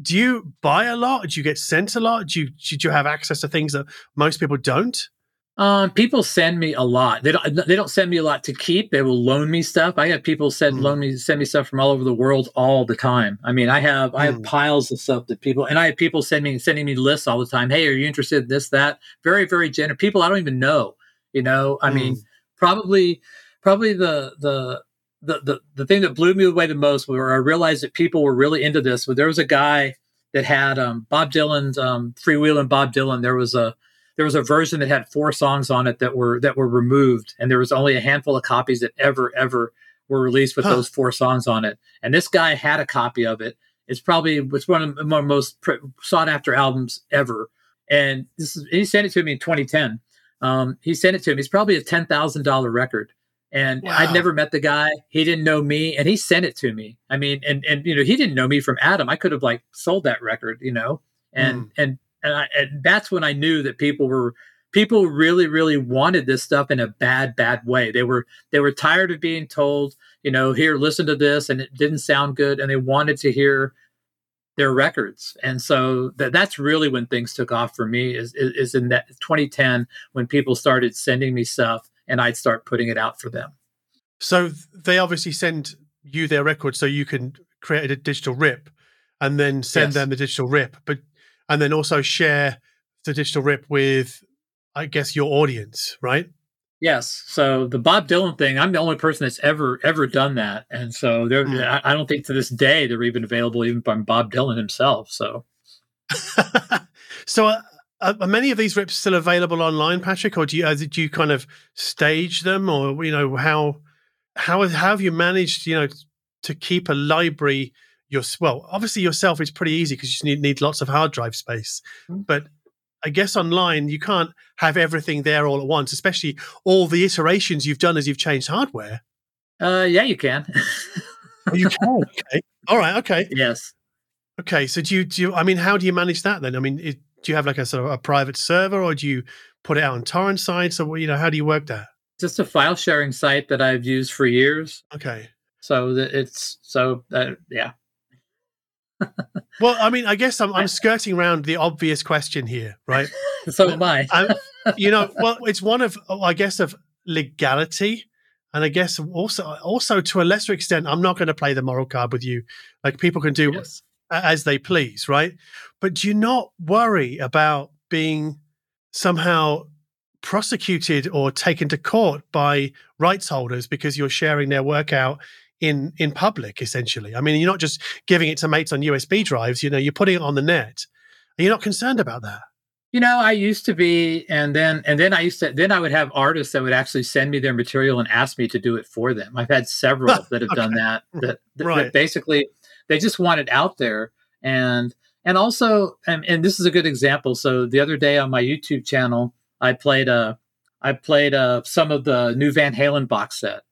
do you buy a lot? Do you get sent a lot? Do you, do you have access to things that most people don't? Um, people send me a lot. They don't. They don't send me a lot to keep. They will loan me stuff. I have people send mm. loan me send me stuff from all over the world all the time. I mean, I have mm. I have hmm. piles of stuff that people and I have people send me sending me lists all the time. Hey, are you interested in this that? Very very generous. People I don't even know. You know, I mm. mean, probably probably the the the, the the thing that blew me away the most where I realized that people were really into this. But there was a guy that had um, Bob Dylan's um, Freewheelin' Bob Dylan. There was a there was a version that had four songs on it that were that were removed, and there was only a handful of copies that ever ever were released with huh. those four songs on it. And this guy had a copy of it. It's probably it's one of the most sought after albums ever. And this is, he sent it to me in 2010. Um, he sent it to me. It's probably a ten thousand dollar record and wow. I'd never met the guy. He didn't know me, and he sent it to me. I mean, and and you know, he didn't know me from Adam. I could have like sold that record, you know, and mm. and and, I, and that's when I knew that people were people really really wanted this stuff in a bad bad way. They were they were tired of being told, you know, here listen to this, and it didn't sound good, and they wanted to hear their records. And so that that's really when things took off for me is, is, is in that 2010 when people started sending me stuff and I'd start putting it out for them. So they obviously send you their record so you can create a digital rip and then send yes. them the digital rip, but and then also share the digital rip with I guess your audience, right? Yes. So the Bob Dylan thing, I'm the only person that's ever ever done that, and so there, mm. I, I, don't think to this day they're even available even from Bob Dylan himself. So, so uh, are, are, many of these rips still available online, Patrick, or do you uh, do you kind of stage them, or you know how how how have you managed you know to keep a library? Your well, obviously yourself is pretty easy because you need, need lots of hard drive space, mm-hmm. but I guess online you can't have everything there all at once, especially all the iterations you've done as you've changed hardware. Uh, yeah, you can. oh, you can. Okay. All right. Okay. Yes. Okay. So do you do? You, I mean, how do you manage that then? I mean, it, do you have like a sort of a private server or do you put it out on torrent sites so you know how do you work that? Just a file sharing site that i've used for years. Okay. So that it's so uh, yeah. Well i mean i guess i'm, I'm skirting around the obvious question here right? So am i. You know well it's one of oh, i guess of legality and i guess also also to a lesser extent i'm not going to play the moral card with you. Like people can do yes as they please, right? But do you not worry about being somehow prosecuted or taken to court by rights holders because you're sharing their work out in in public essentially i mean you're not just giving it to mates on usb drives you know you're putting it on the net are you not concerned about that you know i used to be and then and then i used to then i would have artists that would actually send me their material and ask me to do it for them i've had several that have okay. done that that, that, right. that basically they just want it out there and and also and, and this is a good example so the other day on my youtube channel i played a i played a, some of the new van halen box set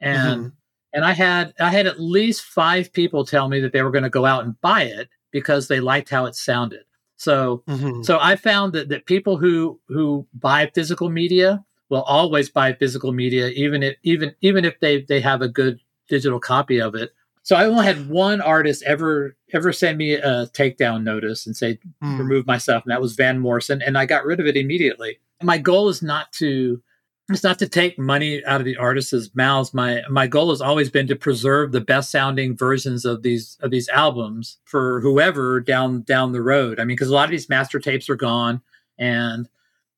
and mm-hmm and I had I had at least five people tell me that they were going to go out and buy it because they liked how it sounded. So mm-hmm. so I found that that people who who buy physical media will always buy physical media even if even even if they they have a good digital copy of it. So I only had one artist ever ever send me a takedown notice and say mm. remove my stuff, and that was Van Morrison, and I got rid of it immediately. My goal is not to it's not to take money out of the artists' mouths. My my goal has always been to preserve the best sounding versions of these of these albums for whoever down down the road. I mean, because a lot of these master tapes are gone, and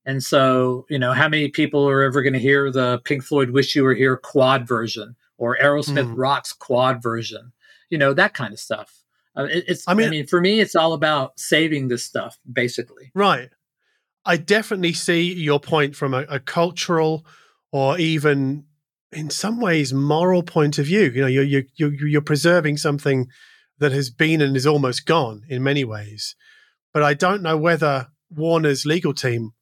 and so you know how many people are ever going to hear the Pink Floyd "Wish You Were Here" quad version or Aerosmith mm. Rocks quad version? You know that kind of stuff. Uh, it, it's I mean, I mean, for me, it's all about saving this stuff, basically. Right. I definitely see your point from a, a, cultural or even in some ways moral point of view. You know, you're, you're, you're preserving something that has been and is almost gone in many ways. But I don't know whether Warner's legal team,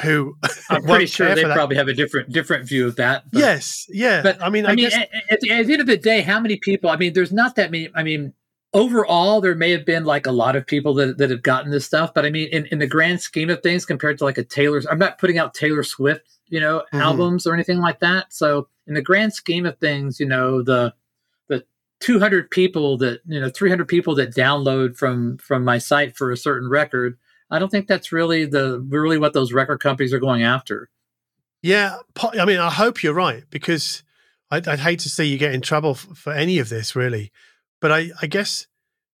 who I'm pretty sure they probably have a different different view of that. But, yes, yeah. But I mean, I, I mean, guess, at, at, the end of the day, how many people? I mean, there's not that many. I mean, overall there may have been like a lot of people that, that have gotten this stuff but i mean in, in the grand scheme of things compared to like a taylor's i'm not putting out taylor swift you know mm-hmm. albums or anything like that so in the grand scheme of things you know the the 200 people that you know 300 people that download from from my site for a certain record i don't think that's really the really what those record companies are going after yeah i mean i hope you're right because i'd, I'd hate to see you get in trouble for any of this really but I, I guess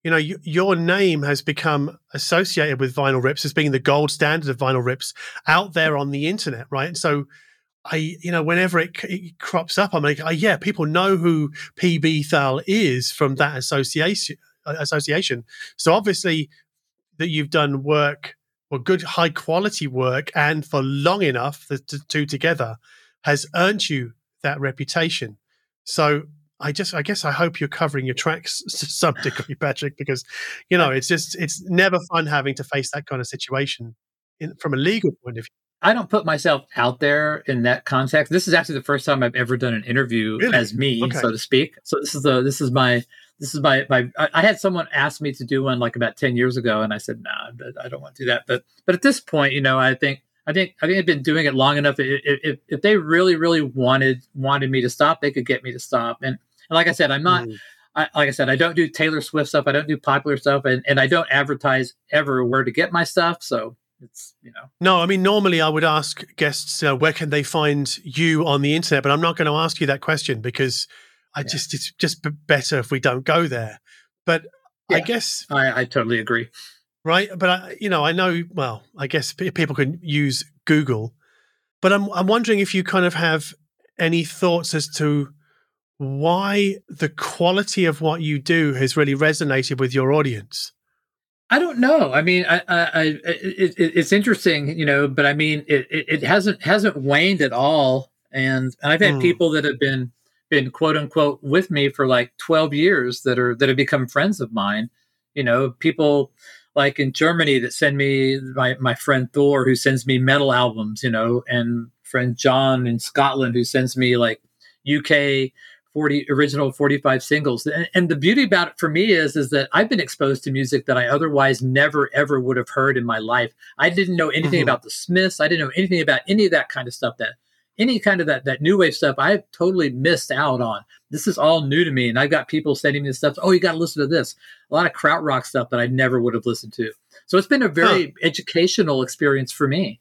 you know your name has become associated with vinyl rips as being the gold standard of vinyl rips out there on the internet, right? So I, you know, whenever it, it crops up, I'm like, oh, yeah, people know who PB Thal is from that association. Association. So obviously, that you've done work or good high quality work, and for long enough, the, two together has earned you that reputation. So I just, I guess, I hope you're covering your tracks to some degree, Patrick, because you know it's just, it's never fun having to face that kind of situation in, from a legal point of view. I don't put myself out there in that context. This is actually the first time I've ever done an interview really? as me, okay. so to speak. So this is the, this is my, this is my, my. I had someone ask me to do one like about ten years ago, and I said, "No, nah, I don't want to do that." But, but at this point, you know, I think I think I think I've been doing it long enough. If, if, if, they really, really wanted wanted me to stop, they could get me to stop. And and like I said, I'm not. Mm. I, like I said, I don't do Taylor Swift stuff. I don't do popular stuff, and, and I don't advertise ever where to get my stuff. So it's you know. No, I mean normally I would ask guests uh, where can they find you on the internet, but I'm not going to ask you that question because I yeah. just it's just better if we don't go there. But yeah, I guess I, I totally agree. Right, but I, you know, I know. Well, I guess people can use Google, but I'm I'm wondering if you kind of have any thoughts as to why the quality of what you do has really resonated with your audience. I don't know. I mean, I, I, I it, it, it's interesting, you know, but I mean, it, it, hasn't hasn't waned at all. And I've had mm. people that have been been quote unquote with me for like twelve years that are that have become friends of mine. You know, people like in Germany that send me my my friend Thor who sends me metal albums. You know, and friend John in Scotland who sends me like UK 40 original 45 singles. And, and, the beauty about it for me is is that i've been exposed to music that i otherwise never ever would have heard in my life. I didn't know anything mm-hmm. about the smiths. I didn't know anything about any of that kind of stuff that any kind of that that new wave stuff i've totally missed out on. This is all new to me and i've got people sending me stuff oh you got to listen to this. A lot of krautrock stuff that i never would have listened to. So it's been a very huh. educational experience for me.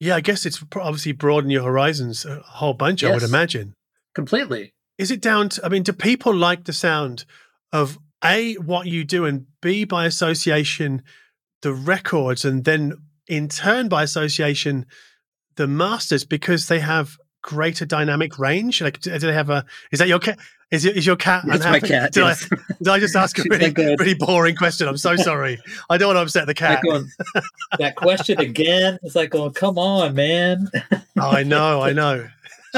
Yeah i guess it's obviously broadened your horizons a whole bunch yes. i would imagine. Completely is it down to, I mean, do people like the sound of A, what you do, and B, by association, the records, and then in turn, by association, the masters because they have greater dynamic range? Like, do they have a, is that your, cat? Is, it, is your cat unhappy? my cat. Did, yes. I, did I just ask a really, really boring question? I'm so sorry. I don't want to upset the cat. going, that question again. It's like oh, come on, man. Oh, I know, I know.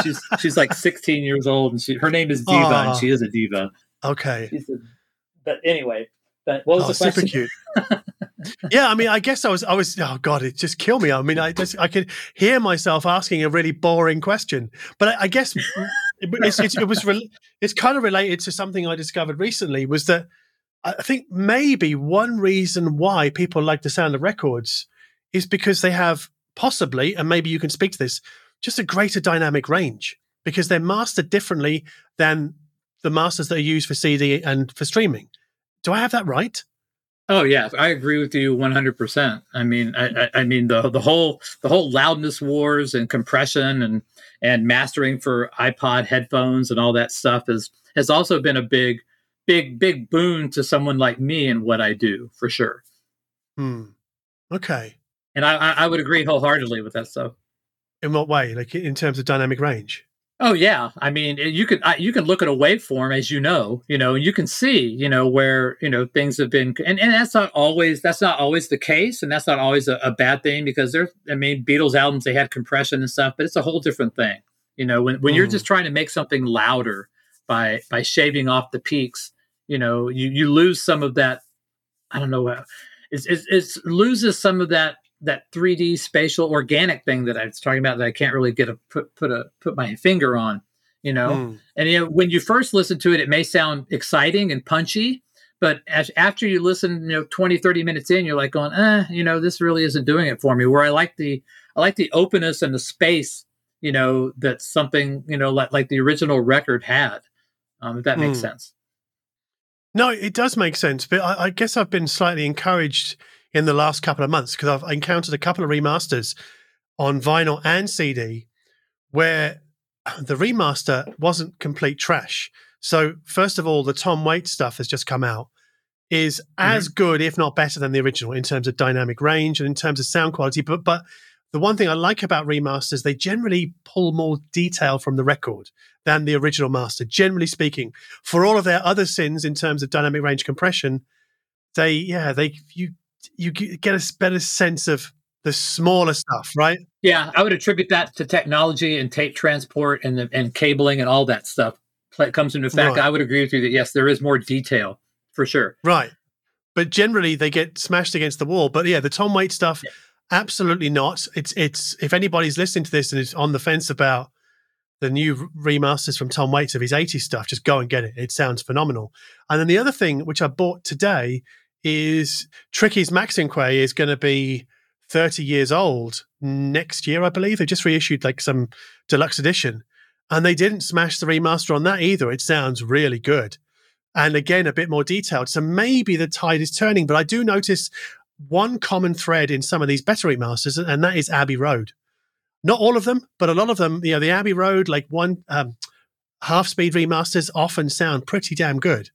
She's she's like 16 years old, and she her name is Diva, Aw. and she is a diva. Okay. A, but anyway, but what was Oh, the super question? cute. yeah, I mean, I guess I was, I was. Oh God, it just killed me. I mean, I just, I could hear myself asking a really boring question, but I, I guess it, it's, it's, it was, re- it's kind of related to something I discovered recently. Was that I think maybe one reason why people like the sound of records is because they have possibly, and maybe you can speak to this, just a greater dynamic range because they're mastered differently than the masters that are used for CD and for streaming. Do I have that right? Oh yeah, I agree with you 100. percent I mean, I, I, I mean the the whole the whole loudness wars and compression and and mastering for iPod headphones and all that stuff is has also been a big big big boon to someone like me and what I do for sure. Hmm. Okay. And I I I would agree wholeheartedly with that stuff. In what way? Like in terms of dynamic range? Oh yeah, I mean you can I, you can look at a waveform as you know, you know, and you can see, you know, where you know things have been, and, and that's not always that's not always the case, and that's not always a, a bad thing because there's I mean Beatles albums they had compression and stuff, but it's a whole different thing, you know, when when you're Mm. just trying to make something louder by by shaving off the peaks, you know, you you lose some of that, I don't know, uh, it's it's, it's loses some of that that 3D spatial organic thing that I was talking about that I can't really get a put put a put my finger on, you know. Hmm. And you know, when you first listen to it, it may sound exciting and punchy, but as after you listen, you know, 20, 30 minutes in, you're like going, eh, you know, this really isn't doing it for me. Where I like the I like the openness and the space, you know, that something, you know, like like the original record had. Um, if that makes Mm. sense. No, it does make sense, but I, I guess I've been slightly encouraged in the last couple of months because I've encountered a couple of remasters on vinyl and CD where the remaster wasn't complete trash. So, first of all, the Tom Waits stuff has just come out, is as mm-hmm. good, if not better, than the original in terms of dynamic range and in terms of sound quality. But, but the one thing I like about remasters, they generally pull more detail from the record than the original master, generally speaking. For all of their other sins in terms of dynamic range compression, they, yeah, they, you, you get a better sense of the smaller stuff, right? Yeah, I would attribute that to technology and tape transport and the, and cabling and all that stuff pla- comes into effect. Right. I would agree with you that yes, there is more detail for sure. Right. But generally they get smashed against the wall. But yeah, the Tom Waits stuff, Yeah. absolutely not. It's it's if anybody's listening to this and is on the fence about the new remasters from Tom Waits of his 80s stuff, just go and get it. It sounds phenomenal. And then the other thing which I bought today is Tricky's Maxinquaye is going to be 30 years old next year, I believe. They just reissued like some deluxe edition. And they didn't smash the remaster on that either. It sounds really good and again a bit more detailed. So maybe the tide is turning, but I do notice one common thread in some of these better remasters, and that is Abbey Road. Not all of them, but a lot of them. You know, the Abbey Road, like one um, half speed remasters, often sound pretty damn good.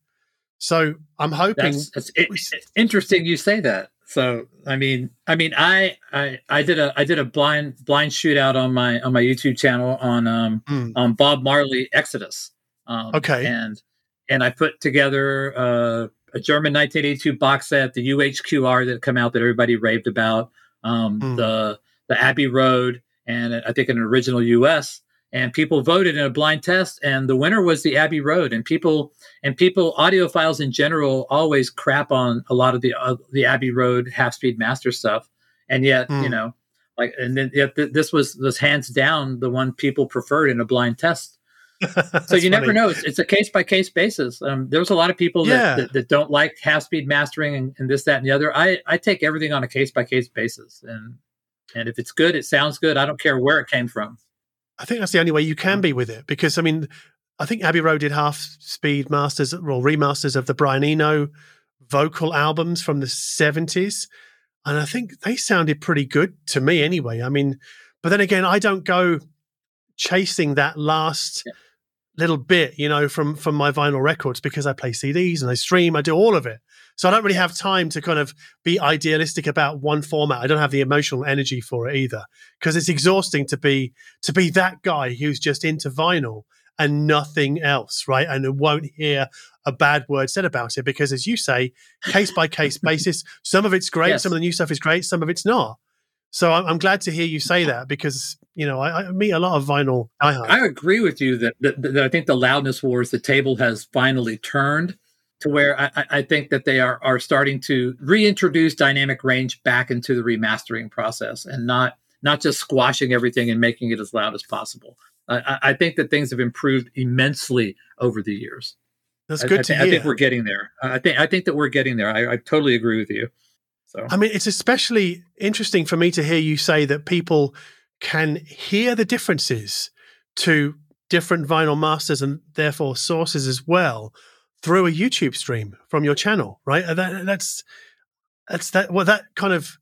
So I'm hoping. That's, that's it, it's interesting you say that. So I mean, I mean, I, I I did a I did a blind blind shootout on my on my YouTube channel on um Mm, on Bob Marley Exodus. Um, Okay. and and I put together uh, a German 1982 box set, the UHQR that come out that everybody raved about, um, Mm. the the Abbey Road, and I think an original US. And people voted in a blind test, and the winner was the Abbey Road. And people and people audiophiles in general always crap on a lot of the uh, the Abbey Road half speed master stuff, and yet you Mm. know, like, and then yet th- this was was hands down the one people preferred in a blind test so you never know. It's, it's a case by case basis. Um, there's a lot of people that, Yeah. that, that don't like half speed mastering and, and this, that, and the other. I, I take everything on a case by case basis, and and if it's good, it sounds good. I don't care where it came from. I think that's the only way you can mm. be with it because I mean, I think Abbey Road did half speed masters or remasters of the Brian Eno vocal albums from the 70s. And I think they sounded pretty good to me anyway. I mean, but then again, I don't go chasing that last Yeah. little bit, you know, from from my vinyl records because I play CDs and I stream, I do all of it. So I don't really have time to kind of be idealistic about one format. I don't have the emotional energy for it either because it's exhausting to be to be that guy who's just into vinyl and nothing else, right? And won't hear a bad word said about it because, as you say, case by case basis, some of it's great, Yes. some of the new stuff is great, some of it's not. So I'm, I'm glad to hear you say that because you know I, I meet a lot of vinyl diehards. I agree with you that, that, that I think the loudness wars, the table has finally turned to where I, I- think that they are are starting to reintroduce dynamic range back into the remastering process and not not just squashing everything and making it as loud as possible. I, I- think that things have improved immensely over the years. That's good I, to thi- hear. I think we're getting there. I think I think that we're getting there. I, I totally agree with you. So I mean, it's especially interesting for me to hear you say that people can hear the differences to different vinyl masters and therefore sources as well through a YouTube stream from your channel, right? That, that's that's that. Well, that kind of,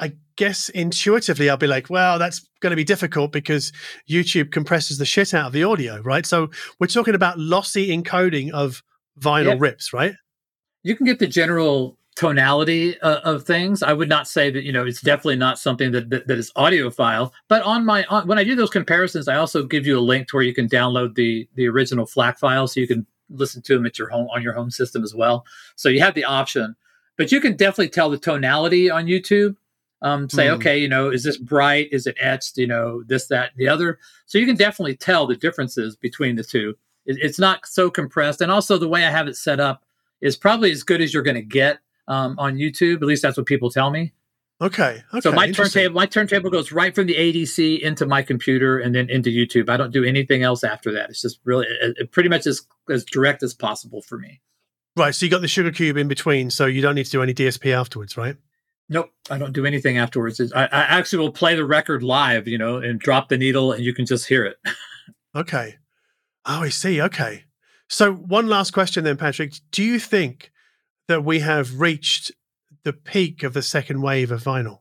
I guess, intuitively, I'll be like, well, that's going to be difficult because YouTube compresses the shit out of the audio, right? So we're talking about lossy encoding of vinyl Yep. rips, right? you can get the general tonality uh, of things. I would not say that you know it's definitely not something that that, that is audiophile. But on my on, when I do those comparisons, I also give you a link to where you can download the the original FLAC file, so you can listen to them at your home on your home system as well. So you have the option, but you can definitely tell the tonality on YouTube. Um, say, Hmm. okay, you know, is this bright? Is it etched? You know, this, that, the other. So you can definitely tell the differences between the two. It, it's not so compressed, and also the way I have it set up is probably as good as you're going to get um, on YouTube. At least that's what people tell me. Okay. Okay. so my turntable, my turntable goes right from the ADC into my computer and then into YouTube. I don't do anything else after that. It's just really it, it pretty much as as direct as possible for me. Right. So you got the sugar cube in between, so you don't need to do any DSP afterwards, right? Nope, I don't do anything afterwards. I, I actually will play the record live, you know, and drop the needle, and you can just hear it. Okay. Oh, I see. Okay. So one last question then, Patrick. Do you think that we have reached the peak of the second wave of vinyl?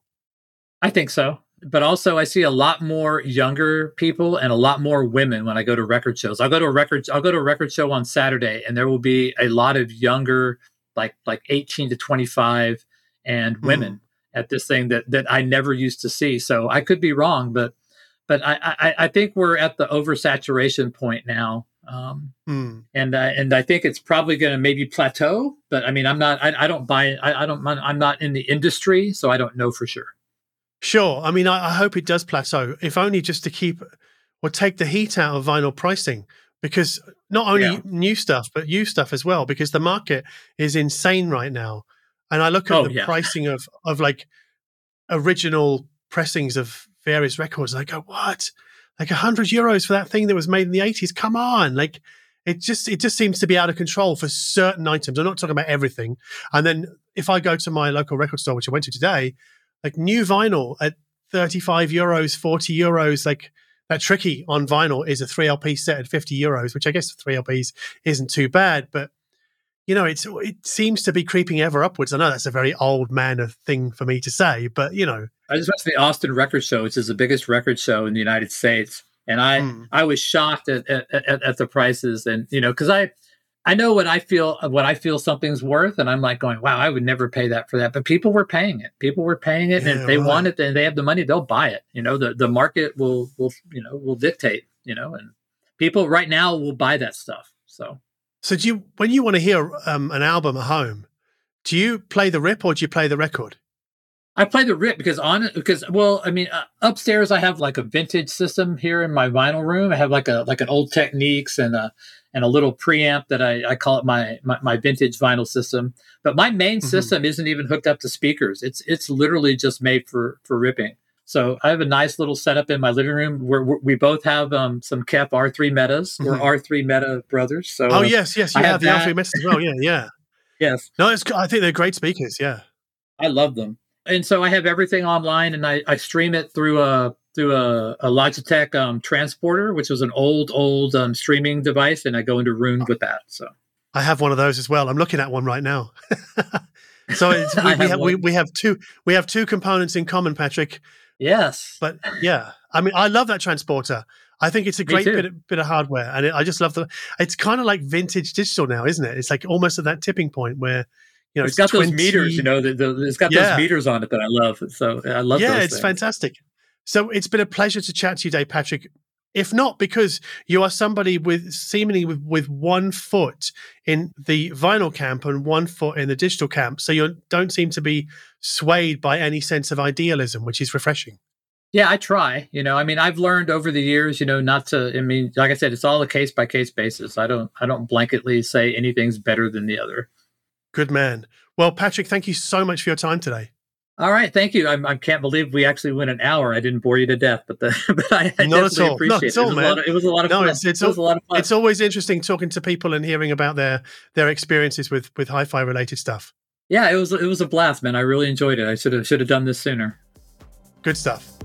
I think so. But also, I see a lot more younger people and a lot more women when I go to record shows. I'll go to a record. I'll go to a record show on Saturday, and there will be a lot of younger, like like eighteen to twenty five, and hmm. women at this thing that that I never used to see. So I could be wrong, but but I I, I think we're at the oversaturation point now. Um, Hmm. and uh, and I think it's probably going to maybe plateau. But I mean, I'm not. I, I don't buy. I, I don't. I'm not in the industry, so I don't know for sure. Sure. I mean, I, I hope it does plateau, if only just to keep or take the heat out of vinyl pricing. Because not only Yeah. new stuff, but used stuff as well, because the market is insane right now. And I look at Oh, the yeah. pricing of, of like original pressings of various records. And I go, what? Like a hundred euros for that thing that was made in the eighties? Come on. Like it just, it just seems to be out of control for certain items. I'm not talking about everything. And then if I go to my local record store, which I went to today, like new vinyl at 35 euros, 40 euros, like that tricky on vinyl is a 3LP set at 50 euros, which I guess 3LPs isn't too bad, but you know, it's it seems to be creeping ever upwards. I know that's a very old man of thing for me to say, but you know, I just went to the Austin Record Show, which is the biggest record show in the United States, and I Hmm. I was shocked at at, at, at the prices, and you know, because I I know what I feel what I feel something's worth, and I'm like going, wow, I would never pay that for that, but people were paying it. People were paying it, and if they right. want it, and they have the money, they'll buy it. You know, the the market will will you know will dictate. You know, and people right now will buy that stuff. So. so do you when you want to hear um, an album at home, do you play the rip or do you play the record? I play the rip because on because well, I mean, uh, upstairs I have like a vintage system here in my vinyl room. I have like a like an old Technics and a and a little preamp that I, I call it my, my my vintage vinyl system. But my main Mhm. system isn't even hooked up to speakers. It's it's literally just made for for ripping. So I have a nice little setup in my living room where we we both have um, some Kef R3 metas. We're Mhm. R3 meta brothers. So Oh yes, yes, you I have, have the that. Alfie Mets as well. Yeah, yeah. yes, No, it's, I think they're great speakers. Yeah. I love them. And so I have everything online and I, I stream it through a through a, a Logitech um, transporter, which was an old, old um, streaming device, and I go into Roon with that. So I have one of those as well. I'm looking at one right now. so it's, we, I we, have have, we, we have two we have two components in common, Patrick. yes. But yeah, I mean, I love that transporter. I think it's a great bit of, bit of hardware, and it, I just love the. It's kind of like vintage digital now, isn't it? It's like almost at that tipping point where you know it's got those meters, you know, the, the, it's got Yeah. those meters on it that I love. So I love yeah, it's things. fantastic. So it's been a pleasure to chat to you today, Patrick. if not because you are somebody with seemingly with, with one foot in the vinyl camp and one foot in the digital camp so you don't seem to be swayed by any sense of idealism which is refreshing yeah i try you know i mean i've learned over the years you know not to i mean like i said it's all a case by case basis i don't i don't blanketly say anything's better than the other good man well patrick thank you so much for your time today all right, thank you. I'm, I can not believe we actually went an hour. I didn't bore you to death, but the, but I, I Not definitely appreciate Not it. all, it, was of, it was a lot of no, fun. it's it's, it was a lot of fun. it's always interesting talking to people and hearing about their their experiences with with hi-fi related stuff. yeah, it was it was a blast, man. I really enjoyed it. I should have should have done this sooner. Good stuff.